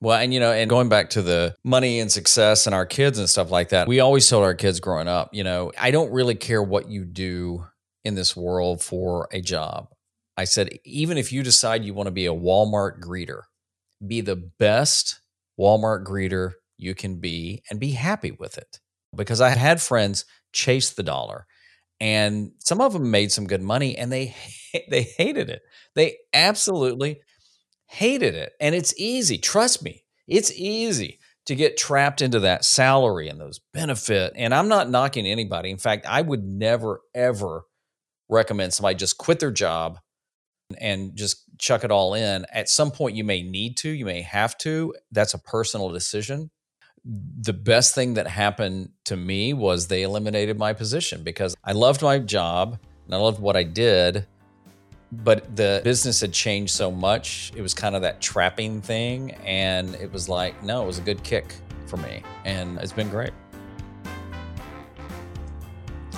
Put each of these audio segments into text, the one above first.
Well, and you know, and going back to the money and success and our kids and stuff like that, we always told our kids growing up, you know, I don't really care what you do in this world for a job. I said, even if you decide you want to be a Walmart greeter, be the best Walmart greeter you can be and be happy with it. Because I had friends chase the dollar and some of them made some good money and they they hated it. They absolutely hated it. And it's easy, trust me. It's easy to get trapped into that salary and those benefit. And I'm not knocking anybody. In fact, I would never ever recommend somebody just quit their job and just chuck it all in. At some point, you may need to, you may have to. That's a personal decision. The best thing that happened to me was they eliminated my position because I loved my job and I loved what I did. But the business had changed so much. It was kind of that trapping thing. And it was like, no, it was a good kick for me. And it's been great.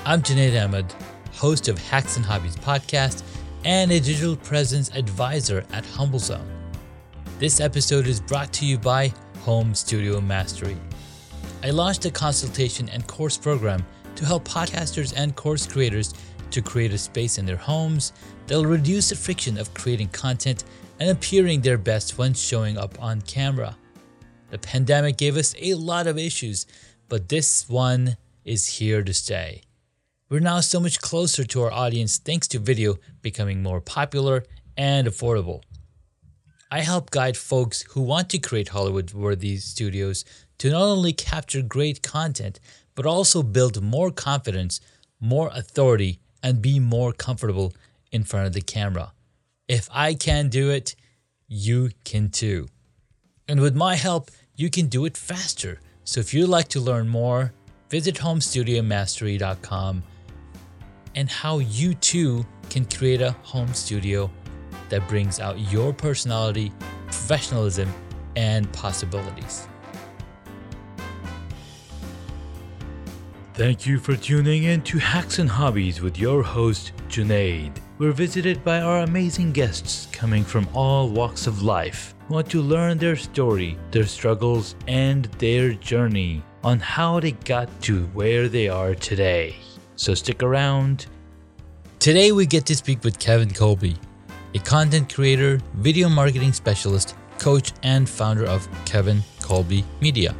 I'm Junaid Ahmed, host of Hacks and Hobbies podcast and a digital presence advisor at HumbleZone. This episode is brought to you by Home Studio Mastery. I launched a consultation and course program to help podcasters and course creators to create a space in their homes that'll reduce the friction of creating content and appearing their best when showing up on camera. The pandemic gave us a lot of issues, but this one is here to stay. We're now so much closer to our audience thanks to video becoming more popular and affordable. I help guide folks who want to create Hollywood worthy studios to not only capture great content, but also build more confidence, more authority, and be more comfortable in front of the camera. If I can do it, you can too. And with my help, you can do it faster. So if you'd like to learn more, visit homestudiomastery.com and how you too can create a home studio that brings out your personality, professionalism, and possibilities. Thank you for tuning in to Hacks and Hobbies with your host, Junaid. We're visited by our amazing guests coming from all walks of life who want to learn their story, their struggles, and their journey on how they got to where they are today so stick around. Today, we get to speak with Kevin Colby, a content creator, video marketing specialist, coach, and founder of Kevin Colby Media.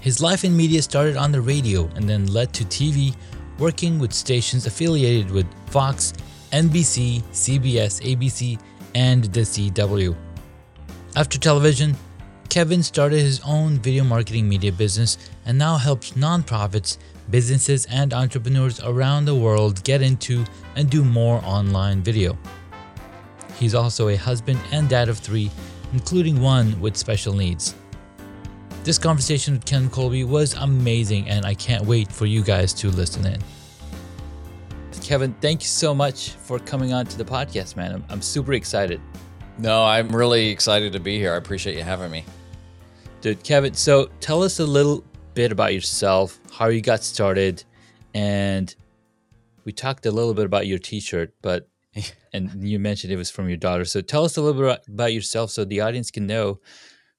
His life in media started on the radio and then led to TV, working with stations affiliated with Fox, NBC, CBS, ABC, and the CW. After television, Kevin started his own video marketing media business and now helps nonprofits businesses and entrepreneurs around the world get into and do more online video. He's also a husband and dad of three, including one with special needs. This conversation with Ken Colby was amazing, and I can't wait for you guys to listen in. Kevin, thank you so much for coming on to the podcast, man. I'm, I'm super excited. No, I'm really excited to be here. I appreciate you having me. Dude, Kevin, so tell us a little bit about yourself, how you got started, and we talked a little bit about your T-shirt, but and you mentioned it was from your daughter. So tell us a little bit about yourself, so the audience can know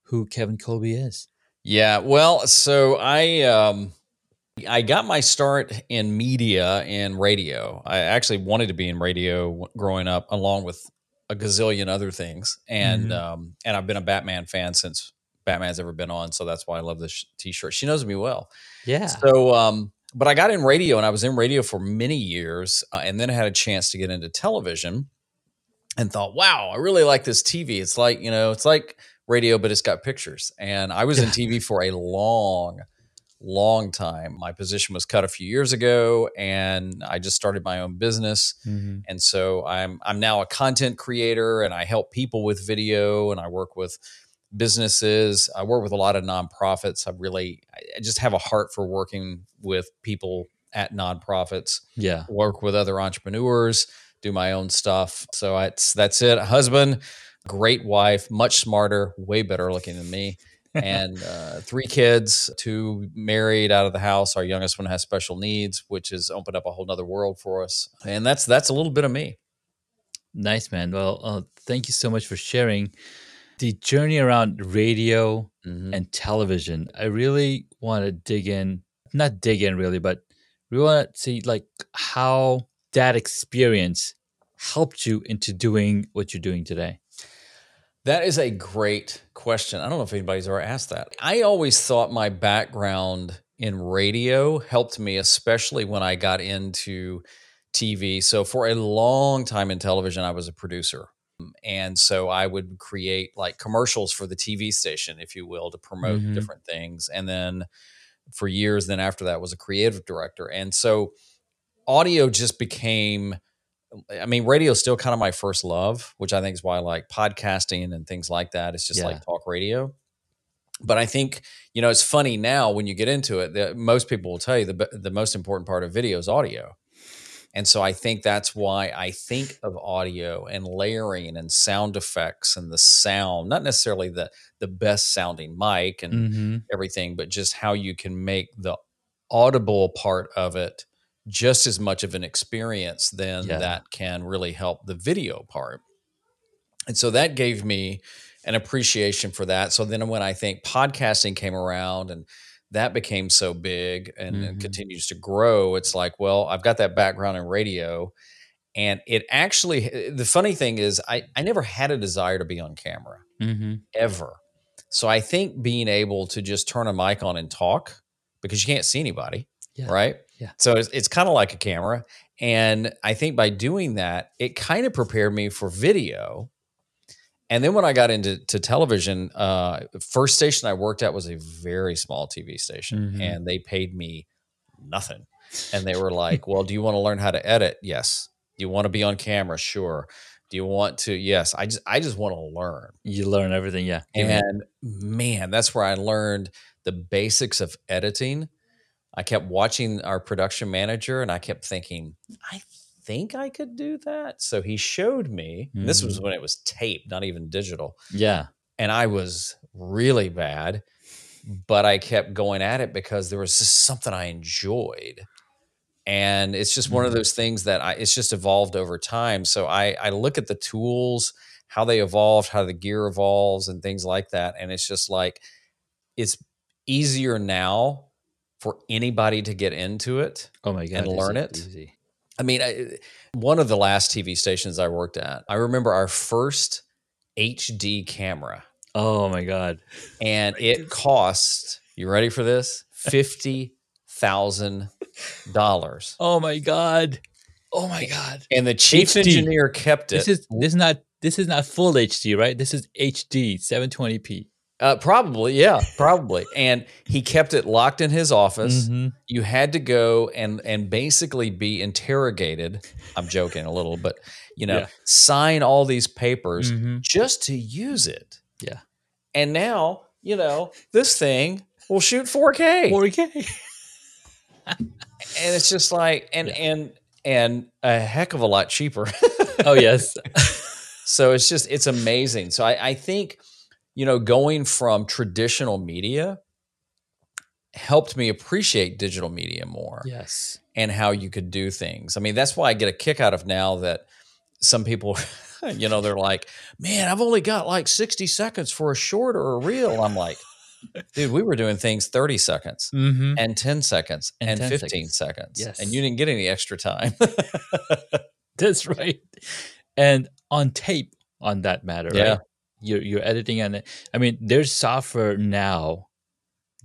who Kevin Colby is. Yeah, well, so I um, I got my start in media and radio. I actually wanted to be in radio growing up, along with a gazillion other things, and mm-hmm. um, and I've been a Batman fan since Batman's ever been on, so that's why I love this T-shirt. She knows me well. Yeah. So, um, but I got in radio, and I was in radio for many years, uh, and then I had a chance to get into television, and thought, wow, I really like this TV. It's like you know, it's like radio, but it's got pictures. And I was in TV for a long, long time. My position was cut a few years ago, and I just started my own business. Mm-hmm. And so I'm I'm now a content creator, and I help people with video, and I work with businesses. I work with a lot of nonprofits. I really, I just have a heart for working with people at nonprofits. Yeah, work with other entrepreneurs, do my own stuff. So it's that's it. Husband, great wife, much smarter, way better looking than me. And uh, three kids, two married out of the house. Our youngest one has special needs, which has opened up a whole nother world for us. And that's that's a little bit of me. Nice, man. Well, uh, thank you so much for sharing the journey around radio Mhm. and television, I really want to dig in, not dig in really, but we want to see like how that experience helped you into doing what you're doing today. That is a great question. I don't know if anybody's ever asked that. I always thought my background in radio helped me, especially when I got into TV. So, for a long time in television, I was a producer. And so I would create like commercials for the TV station, if you will, to promote Mhm. different things. And then for years, then after that, was a creative director. And so audio just became I mean, radio is still kind of my first love, which I think is why I like podcasting and things like that. It's just Yeah. like talk radio. But I think, you know, it's funny now when you get into it that most people will tell you the, the most important part of video is audio. And so I think that's why I think of audio and layering and sound effects and the sound, not necessarily the the best sounding mic and Mm-hmm. everything, but just how you can make the audible part of it just as much of an experience then Yeah. that can really help the video part. And so that gave me an appreciation for that. So then when I think podcasting came around and that became so big and, and Mhm. continues to grow, it's like, well, I've got that background in radio. And it actually, the funny thing is, I, I never had a desire to be on camera Mm-hmm. ever. So I think being able to just turn a mic on and talk because you can't see anybody, Yeah. right? Yeah. So it's, it's kind of like a camera. And I think by doing that, it kind of prepared me for video. And then when I got into to television, uh, first station I worked at was a very small TV station, Mhm. and they paid me nothing. And they were like, "Well, do you want to learn how to edit? Yes. Do you want to be on camera? Sure. Do you want to? Yes. I just I just want to learn." You learn everything, yeah. And man, that's where I learned the basics of editing. I kept watching our production manager and I kept thinking, I think I could do that. So he showed me, and this was Mhm. when it was taped, not even digital. yeah. And I was really bad, but I kept going at it because there was just something I enjoyed. And it's just one of Mhm. those things that I, it's just evolved over time. So I, I look at the tools, how they evolved, how the gear evolves, and things like that. And it's just like, it's easier now for anybody to get into it. Oh my god. and learn it. Easy. I mean, I, one of the last TV stations I worked at, I remember our first HD camera, Oh my god. and My it goodness. cost, you ready for this? $50,000. Oh my god. Oh my god. And the chief HD. engineer kept it. This is this is not this is not full HD, right? This is HD 720p. Uh, probably, yeah, probably. And he kept it locked in his office. Mhm. you had to go and and basically be interrogated i'm joking a little but you know Yeah. sign all these papers Mhm. just to use it Yeah. and now you know this thing will shoot 4k 4K. and it's just like and Yeah. and and a heck of a lot cheaper oh yes. so it's just it's amazing so I, I think you know going from traditional media helped me appreciate digital media more yes. and how you could do things. I mean, that's why I get a kick out of now that some people, you know, they're like, man, I've only got like 60 seconds for a short or a reel. I'm like, dude, we were doing things 30 seconds Mm-hmm. and 10 seconds And and, 10 15 seconds. seconds. Yes. And you didn't get any extra time. That's right. And on tape, on that matter, Yeah. right? You're you're editing on it. I mean, there's software now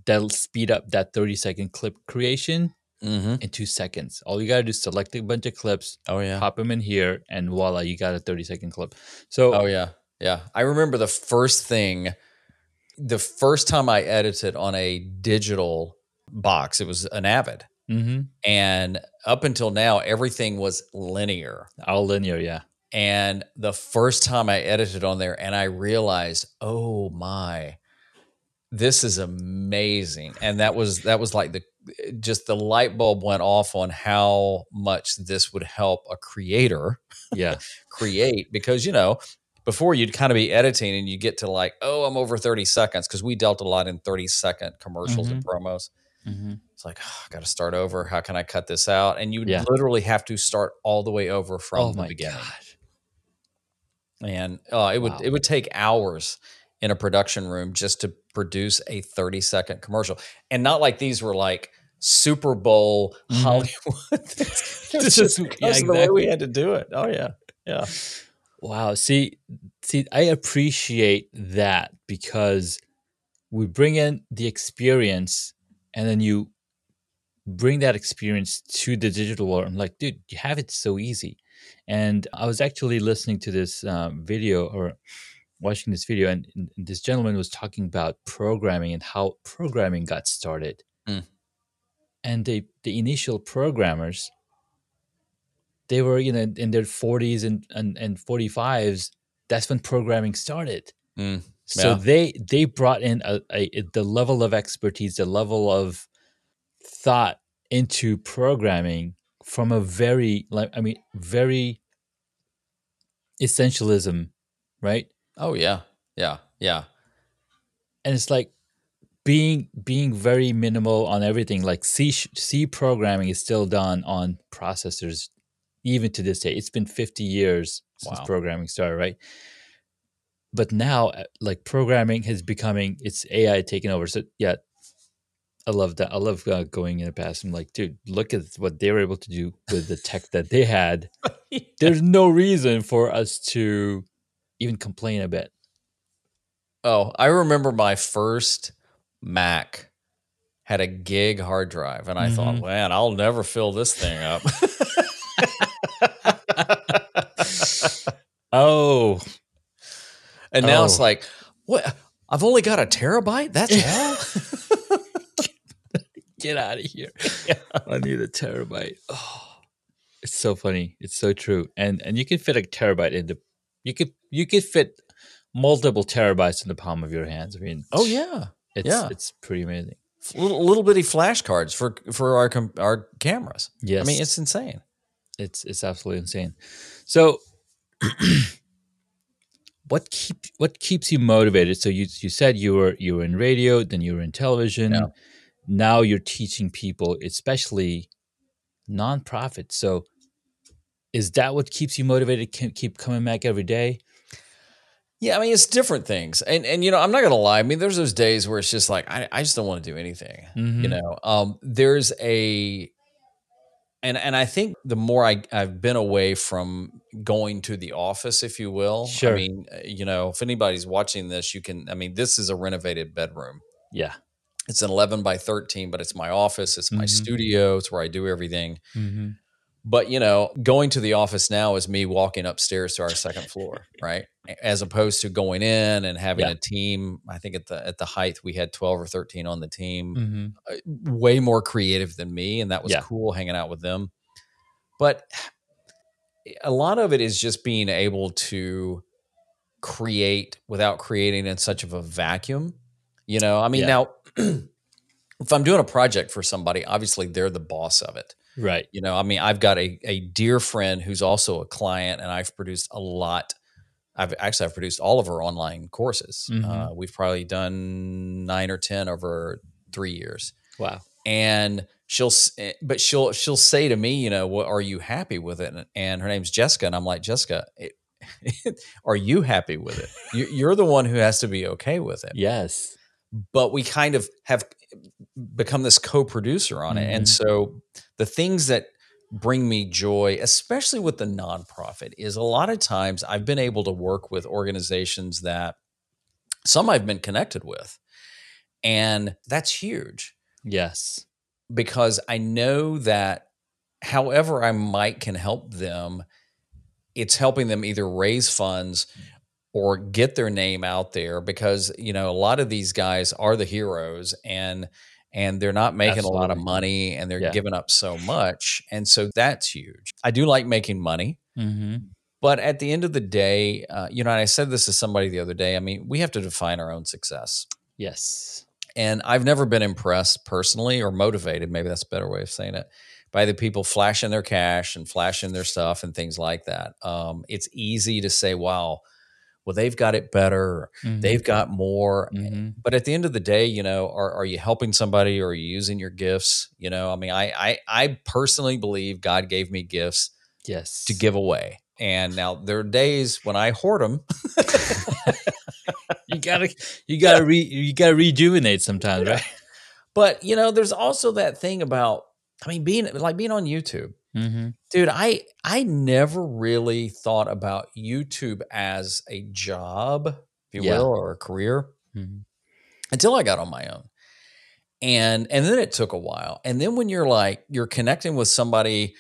that'll speed up that 30 second clip creation hmm in two seconds. All you gotta do is select a bunch of clips, Oh, yeah. pop them in here, and voila, you got a 30 second clip. So Oh, yeah. Yeah. I remember the first thing, the first time I edited on a digital box, it was an Avid. mhm, And up until now, everything was linear. all linear, yeah. And the first time I edited on there, and I realized, oh my, this is amazing. And that was that was like the just the light bulb went off on how much this would help a creator Yeah. create because you know before you'd kind of be editing and you get to like oh i'm over 30 seconds because we dealt a lot in 30 second commercials and promos Mhm. it's like oh, i gotta start over how can i cut this out and you Yeah. literally have to start all the way over from Oh the my beginning god. And uh, it would Wow. it would take hours in a production room just to produce a 30 second commercial. And not like these were like Super Bowl Mhm. Hollywood. this just yeah, of the way we had to do it. Oh yeah. Yeah. Wow. See, see, I appreciate that because we bring in the experience and then you bring that experience to the digital world. I'm like, dude, you have it so easy. And I was actually listening to this um, video or watching this video, and, and this gentleman was talking about programming and how programming got started. Mm. And the the initial programmers, they were you know in their 40s and and, and 45s. That's when programming started. Mm, So Yeah. they they brought in a, a the level of expertise, the level of thought into programming from a very like I mean very essentialism, right? Oh yeah. Yeah. Yeah. And it's like being being very minimal on everything. Like C C programming is still done on processors even to this day. It's been 50 years since Wow. programming started, right? But now uh, like programming is becoming it's AI taking over. So yeah, I love that. I love uh, going in the past. I'm like, dude, look at what they were able to do with the tech that they had. There's no reason for us to even complain a bit. Oh, I remember my first Mac had a gig hard drive, and I thought, Mhm. man, I'll never fill this thing up. Oh, and now it's Oh. like, what? I've only got a terabyte. That's all. get out of here! Yeah. I need a terabyte. Oh, it's so funny. It's so true. And and you can fit a terabyte into you could you could fit multiple terabytes in the palm of your hands. I mean, oh yeah, it's yeah. it's pretty amazing. little, little bitty flashcards for for our com- our cameras. Yes, I mean, it's insane. it's it's absolutely insane. So, what keep what keeps you motivated? So you you said you were you were in radio, then you were in television. Yeah. Now you're teaching people, especially nonprofits. So, is that what keeps you motivated? Can keep coming back every day? Yeah, I mean, it's different things, and and you know, I'm not gonna lie. I mean, there's those days where it's just like I, I just don't want to do anything. you Mhm. know um there's a and and i think the more i i've been away from going to the office if you will Sure. i mean you know if anybody's watching this you can i mean this is a renovated bedroom Yeah. It's an 11 by 13 but it's my office it's my Mhm. studio it's where i do everything Mm-hmm. but you know going to the office now is me walking upstairs to our second floor right as opposed to going in and having Yeah. a team i think at the at the height we had 12 or 13 on the team Mm-hmm. uh, way more creative than me and that was Yeah. cool hanging out with them but a lot of it is just being able to create without creating in such of a vacuum you know i mean Yeah. now if i'm doing a project for somebody obviously they're the boss of it Right. you know i mean i've got a, a dear friend who's also a client and i've produced a lot i've actually i've produced all of her online courses Mhm. uh, we've probably done nine or ten over three years Wow. and she'll eh, but she'll she'll say to me you know what are you happy with it and, and her name's jessica and i'm like jessica it, are you happy with it you, you're the one who has to be okay with it Yes. But we kind of have become this co-producer on it and Mhm. so the things that bring me joy especially with the nonprofit is a lot of times i've been able to work with organizations that some i've been connected with and that's huge Yes. because I know that however I might can help them, it's helping them either raise funds or get their name out there because you know a lot of these guys are the heroes and and they're not making a lot of money and they're Yeah. giving up so much and so that's huge. I do like making money. Mm-hmm. But at the end of the day, uh, you know, and I said this to somebody the other day. I mean, we have to define our own success. Yes. And I've never been impressed personally or motivated, maybe that's a better way of saying it, by the people flashing their cash and flashing their stuff and things like that. Um, it's easy to say, wow, well, they've got it better, Mhm. they've got more. Mhm. But at the end of the day, you know, are, are you helping somebody or are you using your gifts? You know, I mean, I, I, I personally believe God gave me gifts Yes. to give away. And now there are days when I hoard them. you gotta you gotta re you gotta rejuvenate sometimes, right? But you know, there's also that thing about I mean being like being on YouTube. Mm-hmm. Dude, I I never really thought about YouTube as a job, if you Yeah. will, or a career Mm-hmm. until I got on my own. And and then it took a while. And then when you're like you're connecting with somebody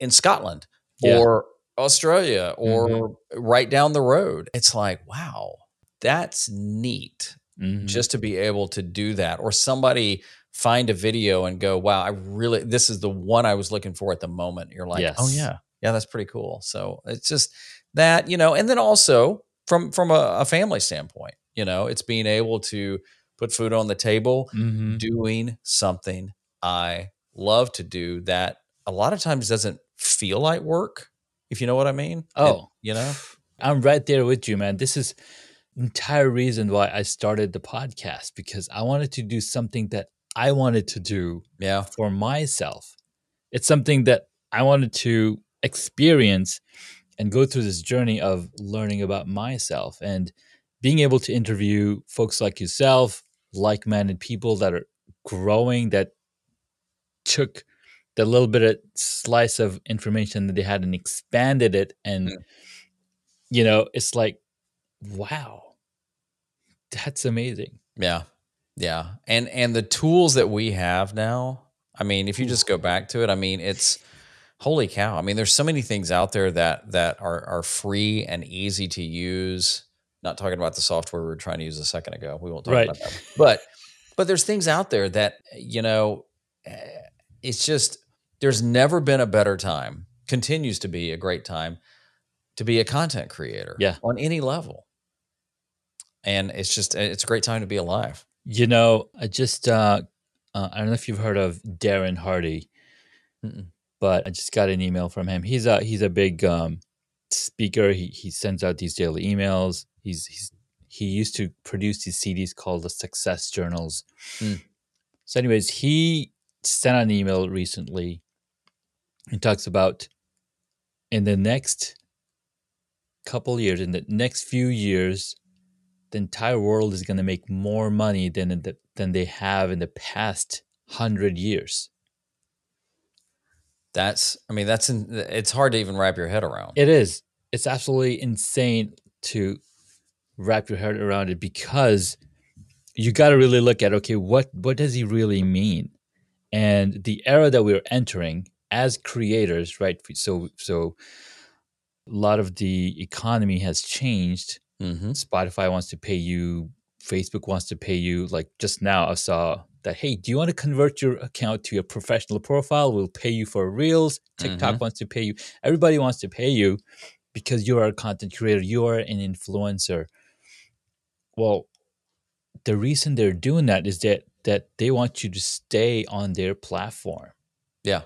in Scotland Yeah. or Australia or right down the road, it's like, wow, that's neat Mm-hmm. just to be able to do that or somebody find a video and go wow i really this is the one i was looking for at the moment you're like oh yeah yeah that's pretty cool so it's just that you know and then also from from a, a family standpoint you know it's being able to put food on the table Mm-hmm. doing something i love to do that a lot of times doesn't feel like work if you know what i mean Oh. you know I'm right there with you, man. This is entire reason why I started the podcast because I wanted to do something that I wanted to do yeah for myself. It's something that I wanted to experience and go through this journey of learning about myself and being able to interview folks like yourself, like minded people that are growing, that took the little bit of slice of information that they had and expanded it. And, you know, it's like, wow, that's amazing. Yeah. Yeah. And and the tools that we have now, I mean, if you just go back to it, I mean, it's holy cow. I mean, there's so many things out there that that are are free and easy to use. Not talking about the software we were trying to use a second ago. We won't talk Right. about that. But but there's things out there that, you know, eh, it's just there's never been a better time. Continues to be a great time to be a content creator Yeah. on any level. And it's just it's a great time to be alive. You know, I just, uh, uh, I don't know if you've heard of Darren Hardy. Mm-mm. but I just got an email from him. He's a he's a big um, speaker. He he sends out these daily emails. He's he's he used to produce these CDs called the Success Journals. Mm. So, anyways, he sent an email recently. He talks about in the next couple years, in the next few years, the entire world is going to make more money than the, than they have in the past hundred years. That's, I mean, that's, in, it's hard to even wrap your head around. It is. It's absolutely insane to wrap your head around it because you got to really look at okay, what what does he really mean? And the era that we're entering as creators, right? So so a lot of the economy has changed. Mm-hmm. Spotify wants to pay you, Facebook wants to pay you. Like just now, I saw that hey, do you want to convert your account to a professional profile? We'll pay you for reels. TikTok wants to pay you. Everybody wants to pay you because you are a content creator. You are an influencer. Well, the reason they're doing that is that that they want you to stay on their platform Yeah.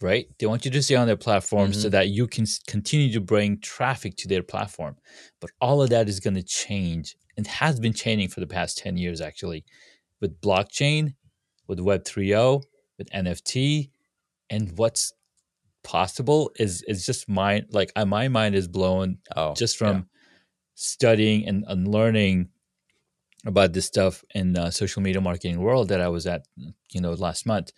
Right? They want you to stay on their platform so Mhm. that you can continue to bring traffic to their platform. But all of that is going to change and has been changing for the past 10 years, actually, with blockchain, with Web 3.0, with NFT. And what's possible is is just mind like uh, my mind is blown Oh, just yeah. from studying and, and learning about this stuff in the social media marketing world that I was at, you know, last month.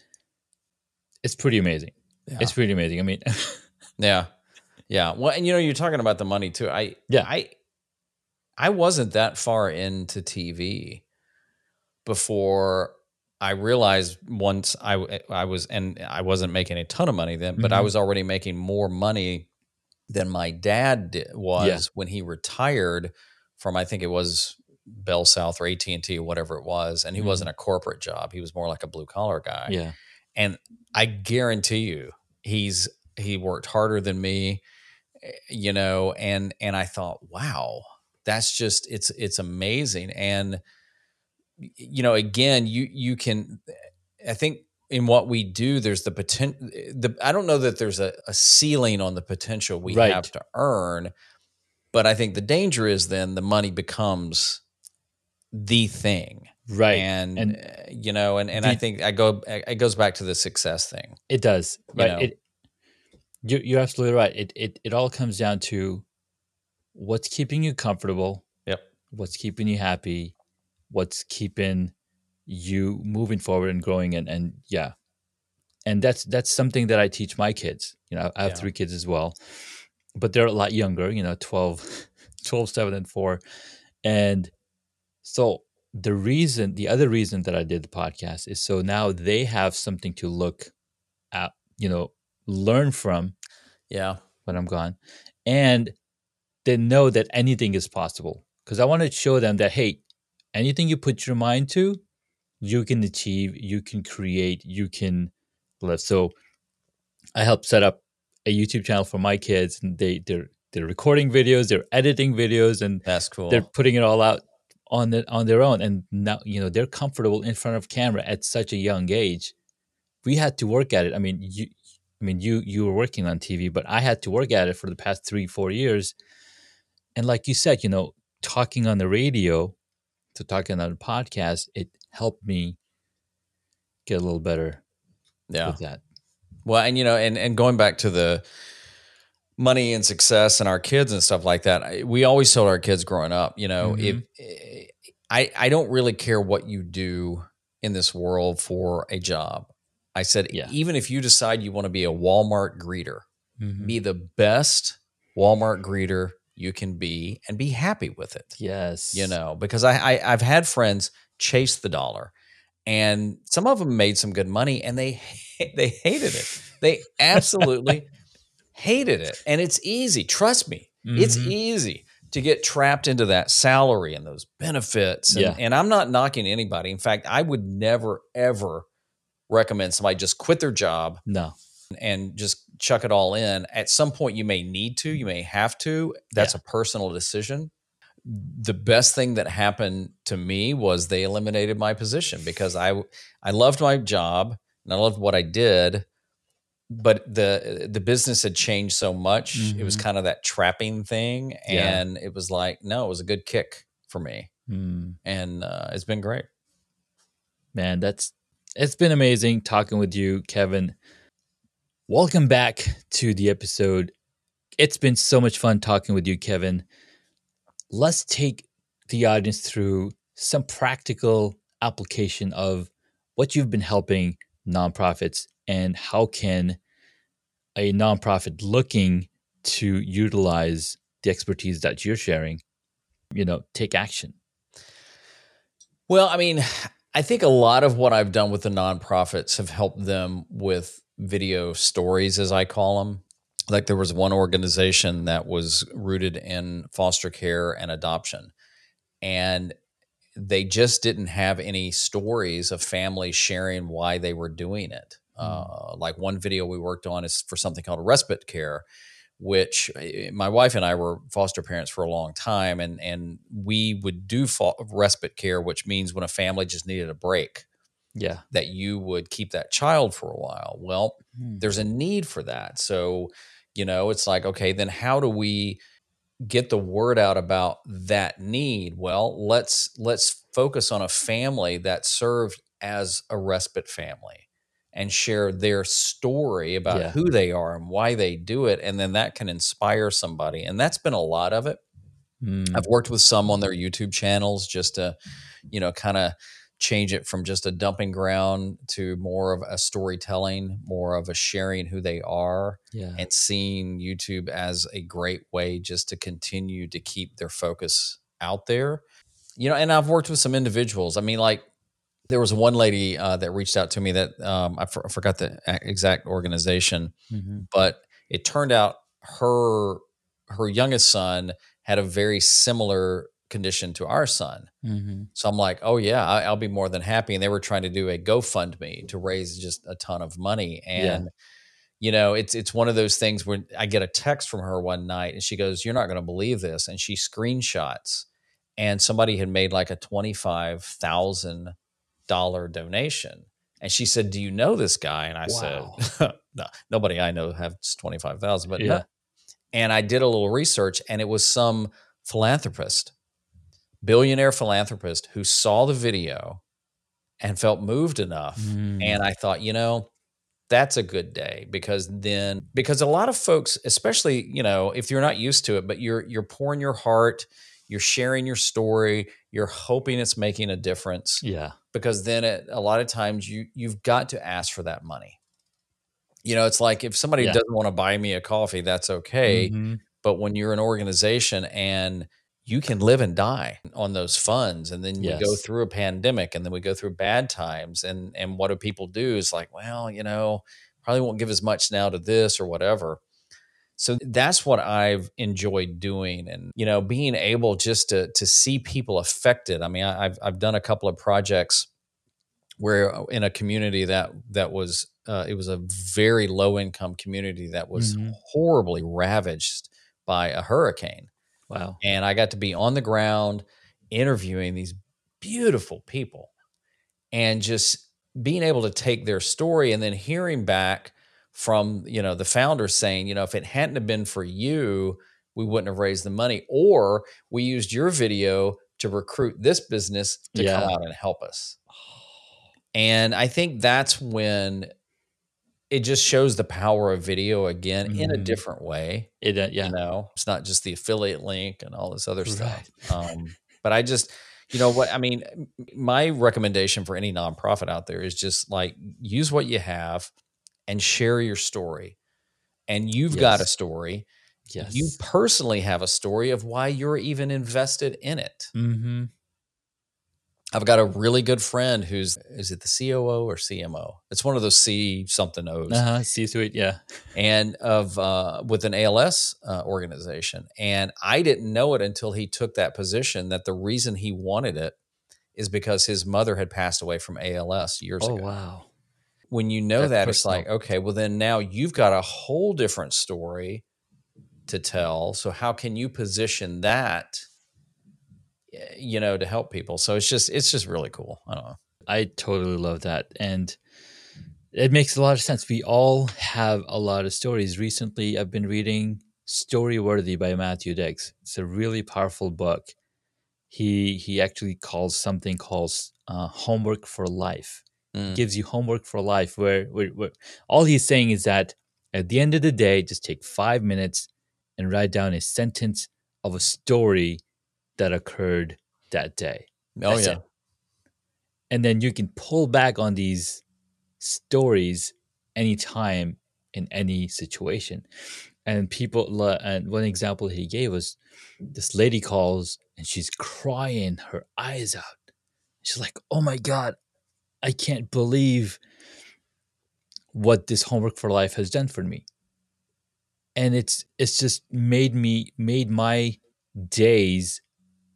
It's pretty amazing. Yeah. It's pretty amazing. I mean, Yeah. Yeah. Well, and you know, you're talking about the money too. I Yeah. I I wasn't that far into TV before I realized once I I was and I wasn't making a ton of money then, but I Mhm. was already making more money than my dad di- was when he retired from I think it was Bell South or AT&T or whatever it was and he Mhm. wasn't a corporate job. He was more like a blue collar guy yeah. And I guarantee you he's he worked harder than me eh, you know and and I thought wow that's just it's it's amazing and you know again you you can I think in what we do there's the potential the I don't know that there's a, a ceiling on the potential we Right. have to earn but I think the danger is then the money becomes the thing Right. and, And uh, you know and, and i think i go it goes back to the success thing it does. you Right. know. It, you're, you're absolutely right. It, it, it all comes down to what's keeping you comfortable. Yep. what's keeping you happy, what's keeping you moving forward and growing and and yeah. And that's that's something that I teach my kids. You know, I have Yeah. three kids as well. But they're a lot younger, you know, 12 12 7 and 4. And so the reason the other reason that I did the podcast is so now they have something to look at, you know, learn from Yeah. when I'm gone. And they know that anything is possible. Because I want to show them that, hey, anything you put your mind to, you can achieve, you can create, you can live. So I helped set up a YouTube channel for my kids and they they're they're recording videos, they're editing videos, and That's cool. they're putting it all out on the, on their own. And now, you know, they're comfortable in front of camera at such a young age. We had to work at it. I mean, you I mean, you you were working on TV, but I had to work at it for the past three, four years. And like you said, you know, talking on the radio to talking on a podcast, it helped me get a little better yeah. with that. Well, and you know, and and going back to the money and success and our kids and stuff like that, I- we always told our kids growing up, you know, Mhm. if I I don't really care what you do in this world for a job. I said Yeah. even if you decide you want to be a Walmart greeter, Mhm. be the best Walmart greeter you can be and be happy with it. Yes. You know, because I, I I've had friends chase the dollar and some of them made some good money and they they hated it. They absolutely hated it. And it's easy, trust me. It's Mhm. easy to get trapped into that salary and those benefits. And, Yeah. and I'm not knocking anybody. In fact, I would never ever recommend somebody just quit their job No. and just chuck it all in. At some point, you may need to, you may have to. That's a personal decision. The best thing that happened to me was they eliminated my position because I I loved my job and I loved what I did, but the the business had changed so much. It was Mhm. kind of that trapping thing, Yeah. and it was like, no, it was a good kick for me, Mm. and uh, it's been great. Man, that's it's been amazing talking with you, Kevin. Welcome back to the episode. It's been so much fun talking with you, Kevin. Let's take the audience through some practical application of what you've been helping nonprofits and how can a nonprofit looking to utilize the expertise that you're sharing, you know, take action. Well, I mean, I think a lot of what I've done with the nonprofits have helped them with video stories, as I call them. Like there was one organization that was rooted in foster care and adoption, and they just didn't have any stories of families sharing why they were doing it. Uh, like one video we worked on is for something called respite care, which eh, my wife and I were foster parents for a long time, and and we would do respite care, which means when a family just needed a break, Yeah. that you would keep that child for a while. Well, there's a need for that, so you know it's like okay, then how do we get the word out about that need? Well, let's let's focus on a family that served as a respite family and share their story about Yeah. who they are and why they do it and then that can inspire somebody and that's been a lot of it Mm. i've worked with some on their youtube channels just to you know kind of change it from just a dumping ground to more of a storytelling more of a sharing who they are Yeah. and seeing youtube as a great way just to continue to keep their focus out there you know and i've worked with some individuals i mean like there was one lady uh, that reached out to me that um, I, for- I forgot the exact organization, Mhm. but it turned out her her youngest son had a very similar condition to our son. Mhm. So I'm like, oh yeah, I, I'll be more than happy. And they were trying to do a GoFundMe to raise just a ton of money. Yeah. And you know, it's it's one of those things where I get a text from her one night, and she goes, "You're not going to believe this," and she screenshots, and somebody had made like a twenty five thousand dollar donation. And she said, "Do you know this guy?" And I Wow. said, "No, nobody I know has twenty five thousand, but Yeah. no." And I did a little research, and it was some philanthropist, billionaire philanthropist, who saw the video and felt moved enough. Mm. And I thought, you know, that's a good day because then because a lot of folks, especially you know, if you're not used to it, but you're you're pouring your heart, you're sharing your story, you're hoping it's making a difference Yeah. Because then it, a lot of times you you've got to ask for that money. You know, it's like if somebody Yeah. doesn't want to buy me a coffee, that's okay. Mhm. But when you're an organization and you can live and die on those funds, and then we go through a pandemic, and then we go through bad times, and and what do people do? Is like, well, you know, probably won't give as much now to this or whatever. So that's what I've enjoyed doing, and you know, being able just to to see people affected. I mean, I, I've I've done a couple of projects where uh, in a community that that was uh, it was a very low income community that was Mhm. horribly ravaged by a hurricane Wow. and I got to be on the ground interviewing these beautiful people and just being able to take their story and then hearing back from you know the founder saying you know if it hadn't have been for you we wouldn't have raised the money or we used your video to recruit this business to come out and help us and i think that's when it just shows the power of video again in a Mhm. different way It, uh, yeah. you know it's not just the affiliate link and all this other Right. stuff um, but i just you know what i mean my recommendation for any nonprofit out there is just like use what you have and share your story and you've got a story Yes. you personally have a story of why you're even invested in it mm-hmm. i've got a really good friend who's is it the coo or cmo it's one of those c something o's Uh-huh. C suite. Yeah. and of uh, with an ALS uh, organization. And I didn't know it until he took that position. That the reason he wanted it is because his mother had passed away from ALS years Oh ago. Oh wow. When you know That's that, it's like okay, well then now you've got a whole different story to tell. So how can you position that? eh, You know, to help people. So it's just it's just really cool. I don't know. I totally love that. And it makes a lot of sense. We all have a lot of stories. Recently, I've been reading Story Worthy by Matthew Dicks. It's a really powerful book. He he actually calls something called uh, homework for life. Mm. Gives you homework for life, where, where where all he's saying is that at the end of the day, just take five minutes and write down a sentence of a story that occurred that day Oh That's yeah, it. and then you can pull back on these stories anytime in any situation and people and one example he gave was this lady calls and she's crying her eyes out she's like oh my god i can't believe what this homework for life has done for me and it's it's just made me made my days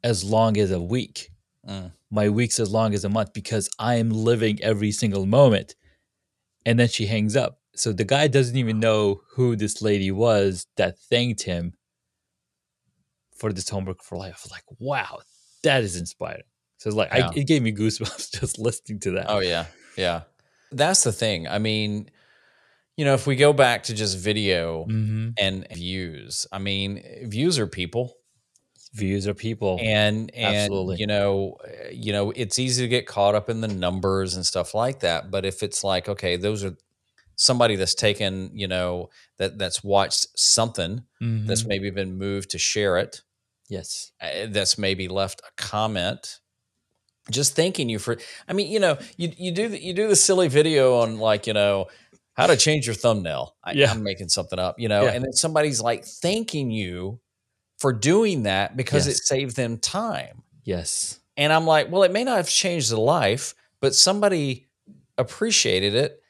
as long as a week Mm. my weeks as long as a month because I am living every single moment. And then she hangs up. So the guy doesn't even know who this lady was that thanked him for this homework for life. Like, wow, that is inspiring. So it's like, Yeah. I, it gave me goosebumps just listening to that. Oh yeah, yeah. That's the thing. I mean, you know, if we go back to just video hmm and views, I mean, views are people, Views are people. and and Absolutely. you know, uh, you know, it's easy to get caught up in the numbers and stuff like that. But if it's like, okay, those are somebody that's taken, you know, that that's watched something that's Mhm. maybe been moved to share it, yes. uh, that's maybe left a comment just thanking you for i mean you know you you do the, you do the silly video on like you know how to change your thumbnail I, Yeah. i'm making something up you know Yeah. and then somebody's like thanking you for doing that because it saved them time Yes. and i'm like well it may not have changed the life but somebody appreciated it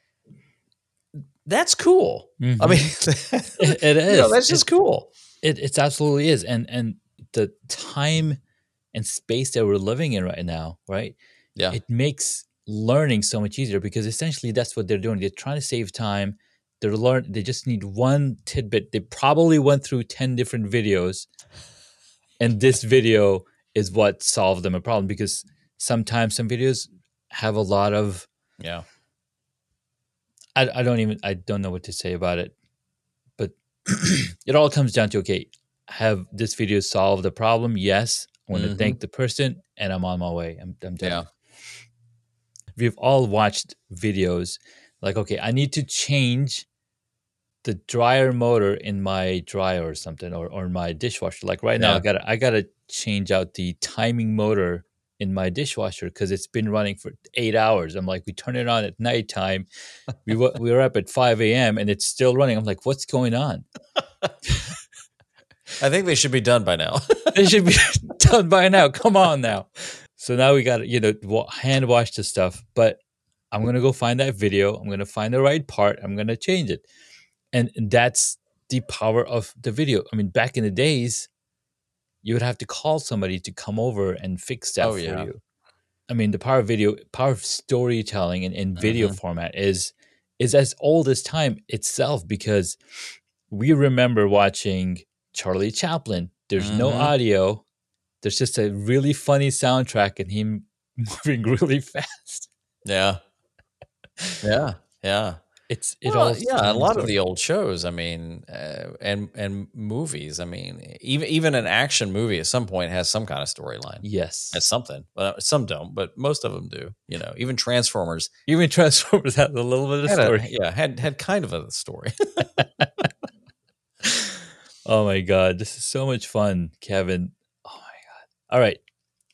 that's cool i Mhm. mean It- it you know, is. that's It- just cool It it's absolutely is, and and the time and space that we're living in right now, right? yeah It makes learning so much easier because essentially that's what they're doing. They're trying to save time. They're learn. They just need one tidbit. They probably went through ten different videos, and this video is what solved them a problem because sometimes some videos have a lot of yeah I, I don't even I don't know what to say about it, but it all comes down to okay, have this video solved the problem? Yes. I want Mhm. to thank the person, and I'm on my way. I'm I'm done. Yeah. We've all watched videos like okay, I need to change the dryer motor in my dryer or something, or or my dishwasher. Like right now, I gotta I gotta change out the timing motor in my dishwasher because it's been running for eight hours. I'm like, we turn it on at nighttime. we we were up at 5 a.m. and it's still running. I'm like, what's going on? I think they should be done by now. they should be done by now. Come on now. So now we got you know, hand wash the stuff. But I'm going to go find that video. I'm going to find the right part. I'm going to change it. And that's the power of the video. I mean, back in the days, you would have to call somebody to come over and fix that Oh, for yeah. you. I mean, the power of video, power of storytelling in, in video Mhm. format is is as old as time itself because we remember watching Charlie Chaplin. There's no Mhm. audio. There's just a really funny soundtrack and him moving really fast. yeah. Yeah. Yeah. It's it Well, all yeah, a lot of the old shows. I mean, uh, and and movies. I mean, even even an action movie at some point has some kind of storyline. yes. Has something. Well, some don't, but most of them do. You know, even Transformers Even Transformers had a little bit of had a, story. yeah had had kind of a story. Oh my god, this is so much fun, Kevin. Oh my god. All right.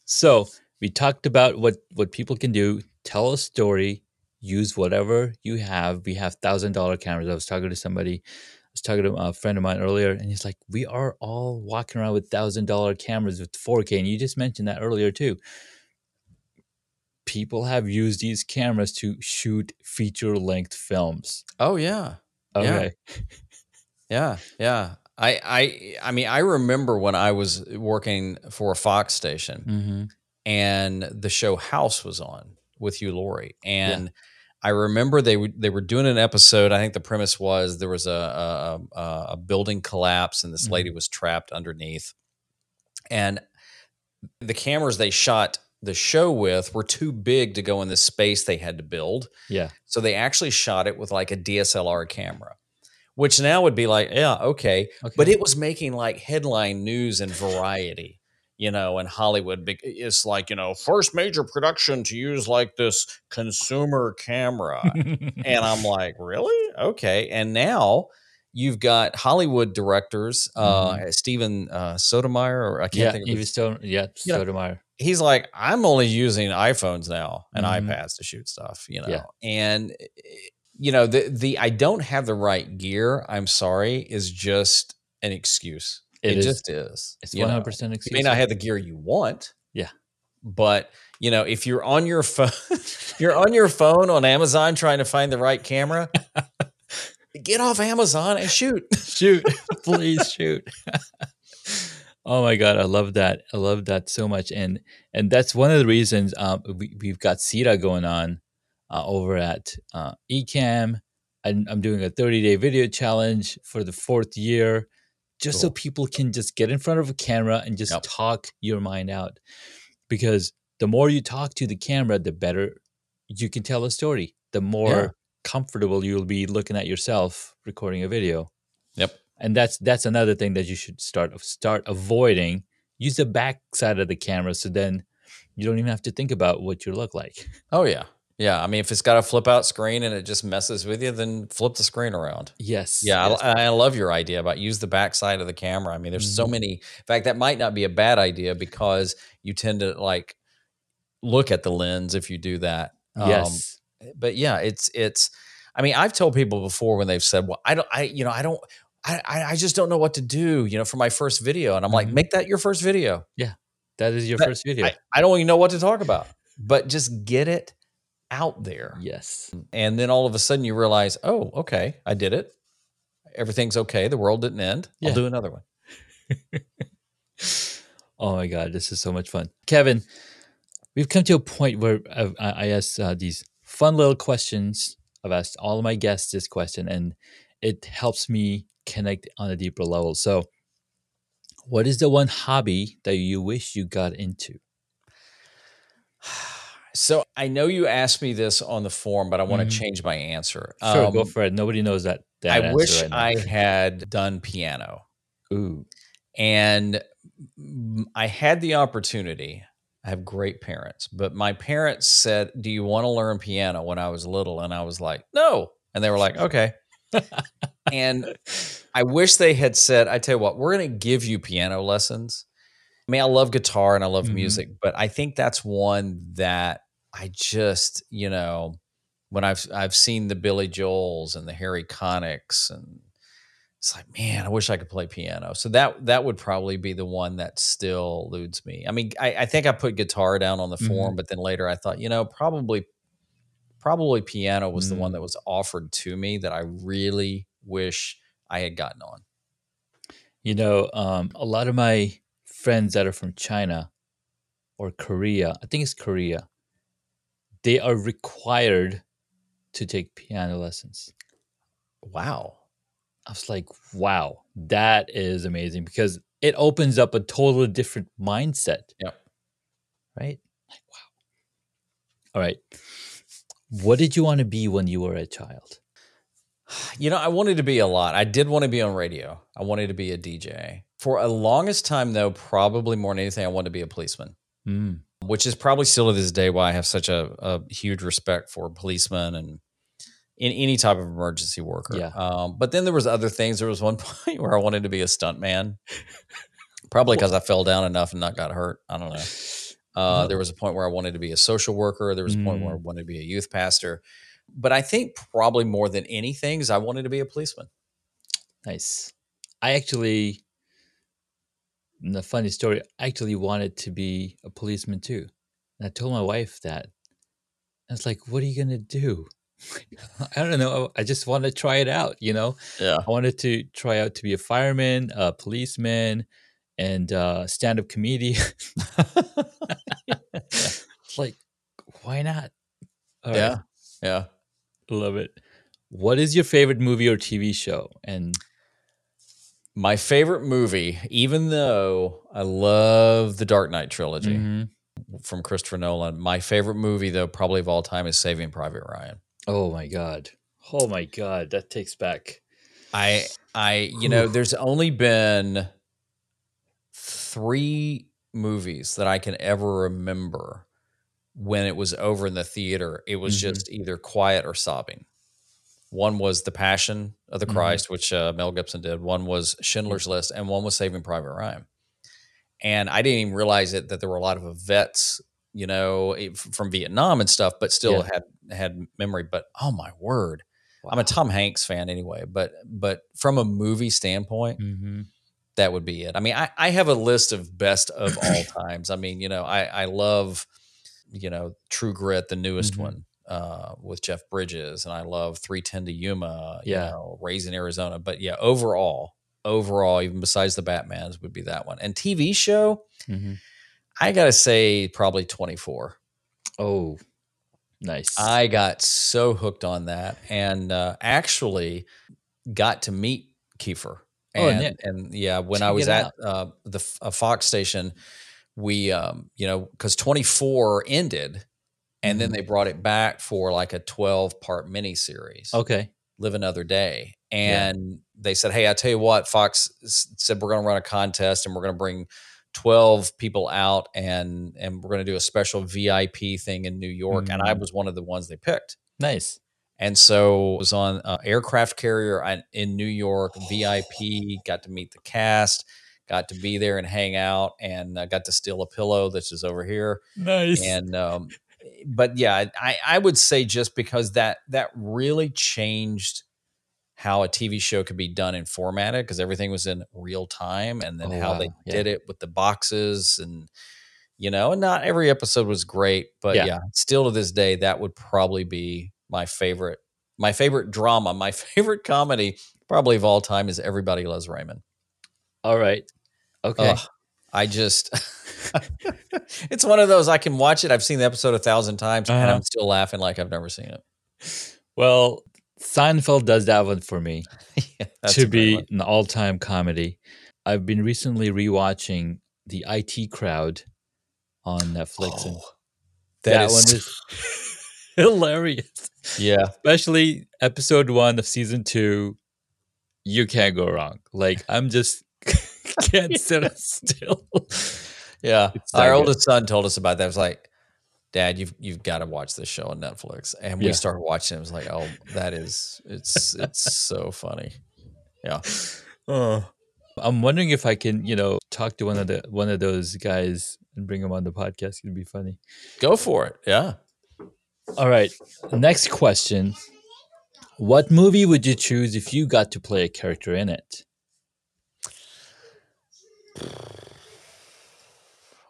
So, we talked about what what people can do, tell a story, use whatever you have. We have $1000 cameras. I was talking to somebody I was talking to a friend of mine earlier and he's like, "We are all walking around with $1000 cameras with 4K." And you just mentioned that earlier too. People have used these cameras to shoot feature-length films. oh yeah, Yeah. Okay. yeah, yeah. I I I mean, I remember when I was working for a Fox station. Mm-hmm. and the show House was on with Hugh Laurie, and I remember they were they were doing an episode. I think the premise was there was a a, a, a building collapse, and this Mhm. lady was trapped underneath, and the cameras they shot the show with were too big to go in the space they had to build. Yeah. So they actually shot it with like a DSLR camera, which now would be like, yeah, okay. Okay. But it was making like headline news and variety, you know, in Hollywood. It's like, you know, first major production to use like this consumer camera. and I'm like, really? Okay. And now you've got Hollywood directors, uh, Steven uh, Sotomayor, or I can't yeah, think of was yeah, You know, he's like, I'm only using iPhones now and Mhm. iPads to shoot stuff, you know. Yeah. And you know, the the I don't have the right gear, I'm sorry, is just an excuse. It It, is. just is. It's know. hundred percent excuse. You may not have the gear you want. Yeah. But you know, if you're on your phone you're on your phone on Amazon trying to find the right camera, get off Amazon and shoot. shoot, please shoot. oh my god, I love that. I love that so much, and and that's one of the reasons um, we we've got CETA going on uh, over at uh, Ecamm. I'm, I'm doing a 30 day video challenge for the fourth year, just so people can just get in front of a camera and just Yep. talk your mind out. Because the more you talk to the camera, the better you can tell a story. The more comfortable you'll be looking at yourself recording a video Yep. and that's that's another thing that you should start start avoiding use the back side of the camera so then you don't even have to think about what you look like Oh yeah. Yeah. I mean, if it's got a flip out screen and it just messes with you, then flip the screen around. yes Yeah, yes. I, I love your idea about use the back side of the camera. I mean, there's so Mhm. many. In fact, that might not be a bad idea because you tend to like look at the lens if you do that. Um, yes but yeah, it's it's. I mean, I've told people before when they've said, "Well, I don't, I you know, I don't, I I just don't know what to do," you know, for my first video, and I'm like, Mhm. make that your first video. Yeah, that is your that- first video I, I don't even know what to talk about, but just get it out there. yes And then all of a sudden you realize, oh, okay, I did it. Everything's okay. The world didn't end. Yeah. I'll do another one. oh my god this is so much fun kevin we've come to a point where I've, i I asked uh, these fun little questions i've asked all of my guests this question and it helps me connect on a deeper level so what is the one hobby that you wish you got into So I know you asked me this on the form, but I want to change my answer. Sure, go Um, for it. Nobody knows that. that I wish right. I had done piano. Ooh. And mm, I had the opportunity. I have great parents, but my parents said, Do you want to learn piano when I was little? And I was like, No. And they were like, Okay. and I wish they had said, I tell you what, we're going to give you piano lessons. I mean, I love guitar and I love Mhm. music, but I think that's one that I just, you know, when I've I've seen the Billy Joels and the Harry Connicks and it's like, man, I wish I could play piano. So that that would probably be the one that still eludes me. I mean, I, I think I put guitar down on the Mhm. form, but then later I thought, you know, probably probably piano was the one Mm. that was offered to me that I really wish I had gotten on. You know, um, a lot of my friends that are from China or Korea, I think it's Korea, they are required to take piano lessons. Wow. I was like, wow, that is amazing because it opens up a totally different mindset. Yep. Right? Like, wow. All right. What did you want to be when you were a child? You know, I wanted to be a lot. I did want to be on radio. I wanted to be a DJ. For a longest time, though, probably more than anything, I wanted to be a policeman, Mm. which is probably still to this day why I have such a, a huge respect for policemen and in any type of emergency worker. Yeah. Um, but then there was other things. There was one point where I wanted to be a stuntman, probably because I fell down enough and not got hurt. I don't know. Uh, there was a point where I wanted to be a social worker. There was a point where I Mm. wanted to be a youth pastor. But I think probably more than anything is I wanted to be a policeman. Nice. I actually, the funny story, I actually wanted to be a policeman too. And I told my wife that. I was like, what are you going to do? I don't know. I just want to try it out, you know? Yeah. I wanted to try out to be a fireman, a policeman, and uh, stand up comedian. It's like, why not? All right, yeah. Yeah. Love it. What is your favorite movie or TV show? And My favorite movie, even though I love the Dark Knight trilogy Mhm. from Christopher Nolan, my favorite movie, though, probably of all time is Saving Private Ryan. oh my God. Oh my God. That takes back. I, I, you know, there's only been three movies that I can ever remember when it was over in the theater. It was Mhm. just either quiet or sobbing. One was The Passion of the Mhm. Christ, which uh, Mel Gibson did. One was Schindler's List, and one was Saving Private Ryan. And I didn't even realize it that there were a lot of vets, you know, eh, from Vietnam and stuff, but still Yeah. had had memory. But oh my word, I'm a Tom Hanks fan anyway. But but from a movie standpoint, Mhm. that would be it. I mean, I, I have a list of best of all times. I mean, you know, I I love, you know, True Grit, the newest Mhm. one uh, with Jeff Bridges, and I love 310 to Yuma, you Yeah. know, Raising Arizona. But yeah, overall, overall, even besides the Batman's, would be that one. And TV show, Mhm. I gotta say, probably 24. Oh, nice. I got so hooked on that, and uh, actually got to meet Kiefer. Oh, And, and yeah, when I was at uh, the a Fox station, we, um, you know, because 24 ended, and then Mhm. they brought it back for like a 12 part mini series, okay. Live Another Day. Yeah. And they said, Hey, I tell you what, Fox said we're going to run a contest and we're going to bring 12 people out and and we're going to do a special VIP thing in New York. And I Mm. was one of the ones they picked. Nice. And so it was on uh, aircraft carrier in New York, VIP, got to meet the cast, got to be there and hang out, and uh, got to steal a pillow that's just over here. Nice. And, um, but yeah, I, I would say just because that that really changed how a TV show could be done and formatted because everything was in real time, and then Oh, how they. Yeah. did it with the boxes and you know, and not every episode was great, but Yeah. yeah. still to this day, that would probably be my favorite. My favorite drama, my favorite comedy, probably of all time, is Everybody Loves Raymond. All right. Okay. Ugh, I just, it's one of those I can watch it. I've seen the episode a thousand times, and Uh-huh. I'm still laughing like I've never seen it. Well, Seinfeld does that one for me Yeah, to be one. an all-time comedy. I've been recently rewatching the IT Crowd on Netflix, and Oh, that, that is, one is hilarious. yeah, Especially episode one of season two. You can't go wrong. Like I'm just can't sit still. yeah. So Our good. oldest son told us about that. It was like, Dad, you've you've got to watch this show on Netflix, and we Yeah. started watching. It was like, oh, that is, it's it's so funny. Yeah. Oh, I'm wondering if I can, you know, talk to one of the one of those guys and bring them on the podcast. It'd be funny. Go for it. Yeah. All right. Next question. What movie would you choose if you got to play a character in it?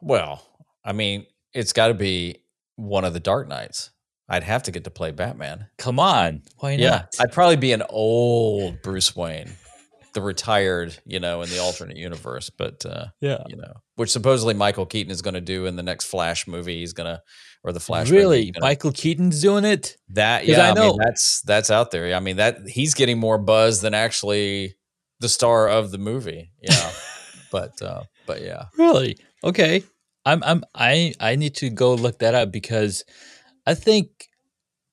Well, I mean, it's got to be one of the Dark Knights. I'd have to get to play Batman. Come on. Why not? Yeah, I'd probably be an old Bruce Wayne, the retired, you know, in the alternate universe. But uh, yeah. you know, which supposedly Michael Keaton is going to do in the next Flash movie. He's gonna, or the Flash. movie, Really? he's Michael Keaton's doing it? that yeah, I I, know- mean that's that's out there. I mean that he's getting more buzz than actually the star of the movie. Yeah, but uh, but yeah, Really? Okay. I'm I'm I I need to go look that up because I think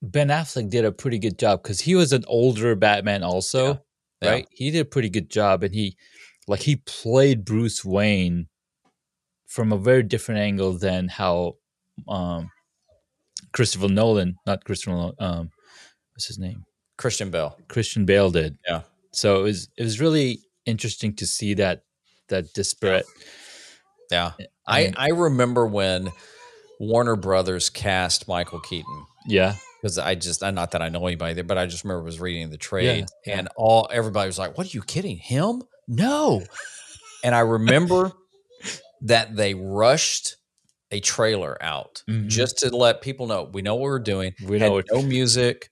Ben Affleck did a pretty good job because he was an older Batman also, Yeah. right? He did a pretty good job and he like he played Bruce Wayne from a very different angle than how um Christopher Nolan, not Christopher Nolan, um what's his name? Christian Bale. Christian Bale did. Yeah. So it was it was really interesting to see that that disparate Yeah, I I I remember when Warner Brothers cast Michael Keaton. yeah. because I just I not that I know anybody there, but I just remember was reading the trade yeah. and all everybody was like, "What are you kidding him? No!" and I remember that they rushed a trailer out Mhm. just to let people know we know what we're doing. We know no music.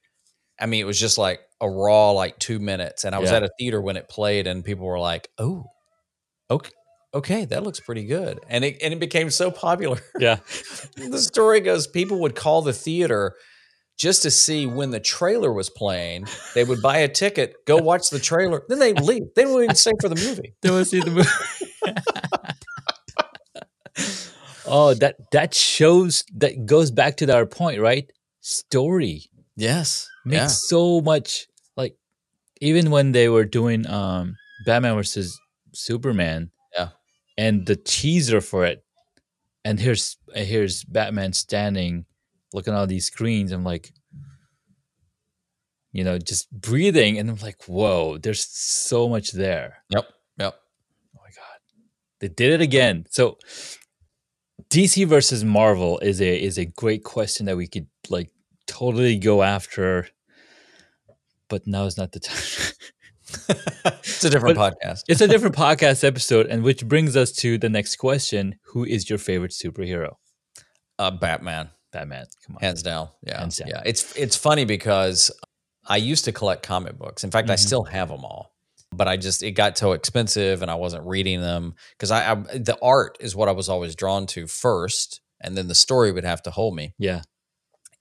I mean, it was just like a raw like two minutes, and I was Yeah. at a theater when it played, and people were like, "Oh, okay." Okay, that looks pretty good, and it and it became so popular Yeah. the story goes people would call the theater just to see when the trailer was playing. They would buy a ticket, go watch the trailer, then they leave. They wouldn't even stay for the movie. They want to see the movie. oh, that that shows that goes back to our point, right? Story Yes. makes so much like even when they were doing um Batman versus Superman. Yeah. And the teaser for it, and here's here's Batman standing, looking at all these screens. I'm like, you know, just breathing, and I'm like, whoa, there's so much there. Yep. Yep. Oh my god. They did it again. So DC versus Marvel is a is a great question that we could like totally go after. But now is not the time. it's a different podcast. it's a different podcast episode, and which brings us to the next question. Who is your favorite superhero? Uh, Batman, Batman. Come on. hands down. Yeah. Hands down. Yeah. It's it's funny because I used to collect comic books. In fact, I Mhm. still have them all. But I just it got so expensive and I wasn't reading them because I, I the art is what I was always drawn to first, and then the story would have to hold me. Yeah.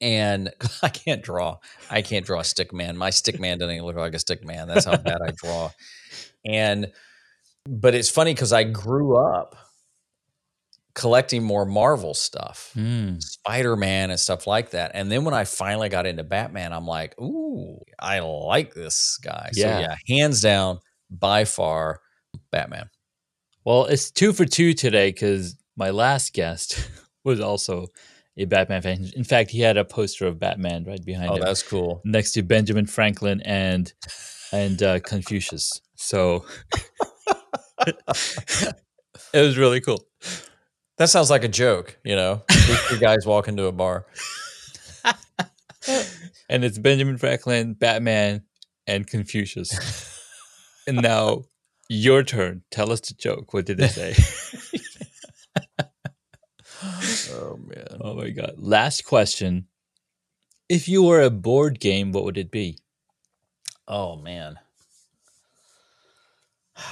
And I can't draw. I can't draw a stick man. My stick man doesn't even look like a stick man. That's how bad I draw. And but it's funny because I grew up collecting more Marvel stuff, Hmm. Spider Man and stuff like that. And then when I finally got into Batman, I'm like, ooh, I like this guy. Yeah. So yeah, hands down, by far, Batman. Well, it's two for two today because my last guest was also a Batman fan. In fact, he had a poster of Batman right behind Oh, him. that's cool. next to Benjamin Franklin and and uh, Confucius. So it was really cool. That sounds like a joke, you know. These two guys walk into a bar. And it's Benjamin Franklin, Batman, and Confucius. and now your turn. Tell us the joke. What did they say? Oh man. oh my god. Last question. If you were a board game, what would it be? Oh man.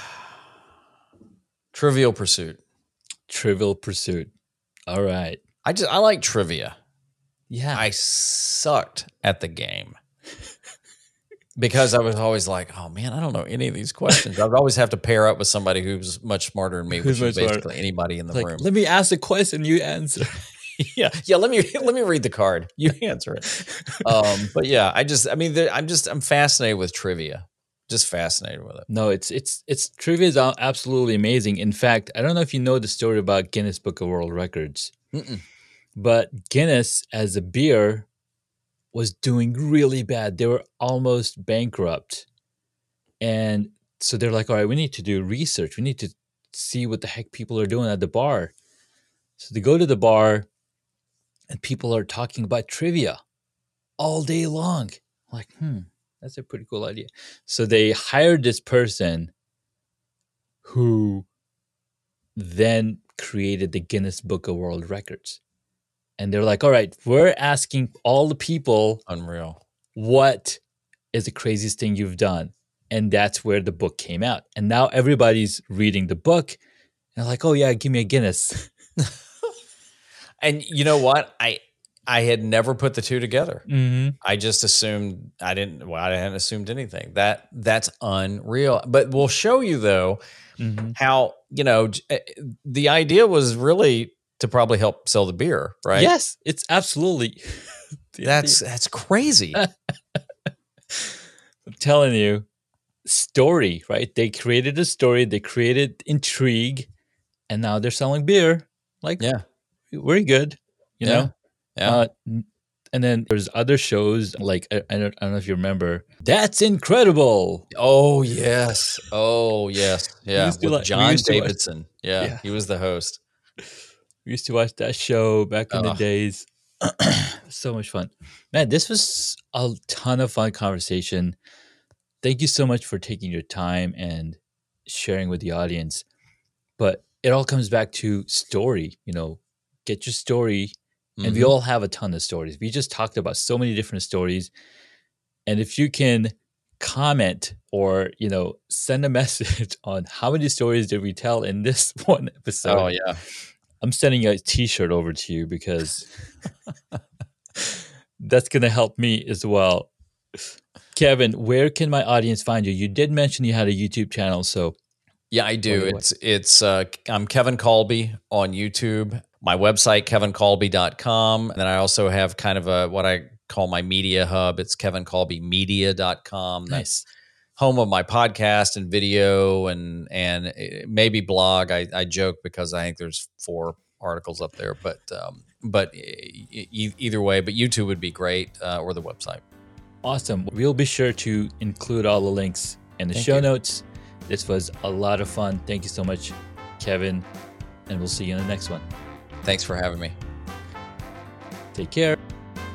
Trivial Pursuit. Trivial Pursuit. All right. I just I like trivia. Yeah. I sucked at the game. Because I was always like, oh man, I don't know any of these questions. I would always have to pair up with somebody who's much smarter than me, Who's which is much smarter. basically anybody in the like, room. let me ask a question, you answer. yeah, yeah. Let me let me read the card. You answer it. Um, but yeah, I just, I mean, I'm just, I'm fascinated with trivia. Just fascinated with it. No, it's it's it's trivia is absolutely amazing. In fact, I don't know if you know the story about Guinness Book of World Records, Mm-mm. but Guinness as a beer was doing really bad. They were almost bankrupt, and so they're like, all right, we need to do research. We need to see what the heck people are doing at the bar. So they go to the bar and people are talking about trivia all day long. like, hmm, that's a pretty cool idea. So they hired this person who then created the Guinness Book of World Records. And they're like, all right, we're asking all the people Unreal. what is the craziest thing you've done? And that's where the book came out. And now everybody's reading the book and they're like, oh, yeah, give me a Guinness. And you know what? I I had never put the two together. Mm-hmm. I just assumed I didn't. Well, I hadn't assumed anything. That that's unreal. But we'll show you though Mm-hmm. how you know eh, the idea was really to probably help sell the beer, right? Yes, it's absolutely. That's that's crazy. I'm telling you, story, right? They created a story, they created intrigue, and now they're selling beer. Like, Yeah. very good, you Yeah. know? Yeah. Uh, and then there's other shows like I, I, don't, I don't know if you remember. That's incredible. oh yes. Oh yes. Yeah. With like- John used to watch- Davidson. Yeah, Yeah. He was the host. We used to watch that show back in the Ugh. days. so much fun. Man, this was a ton of fun conversation. Thank you so much for taking your time and sharing with the audience. But it all comes back to story, you know, get your story. And we Mhm. all have a ton of stories. We just talked about so many different stories. And if you can comment or, you know, send a message on how many stories did we tell in this one episode, Oh yeah. I'm sending a t-shirt over to you because that's going to help me as well. Kevin, where can my audience find you? You did mention you had a YouTube channel, so Yeah, I do. Way. It's it's uh I'm Kevin Colby on YouTube. My website kevincolby.com and then I also have kind of a what I call my media hub. It's kevincolbymedia.com. That's nice. Home of my podcast and video and and eh, maybe blog. I, I joke because I think there's four articles up there, but um, but e- e- either way, but YouTube would be great uh, or the website. Awesome. We'll be sure to include all the links in the Thank show you. notes. This was a lot of fun. Thank you so much, Kevin, and we'll see you in the next one. Thanks for having me. Take care.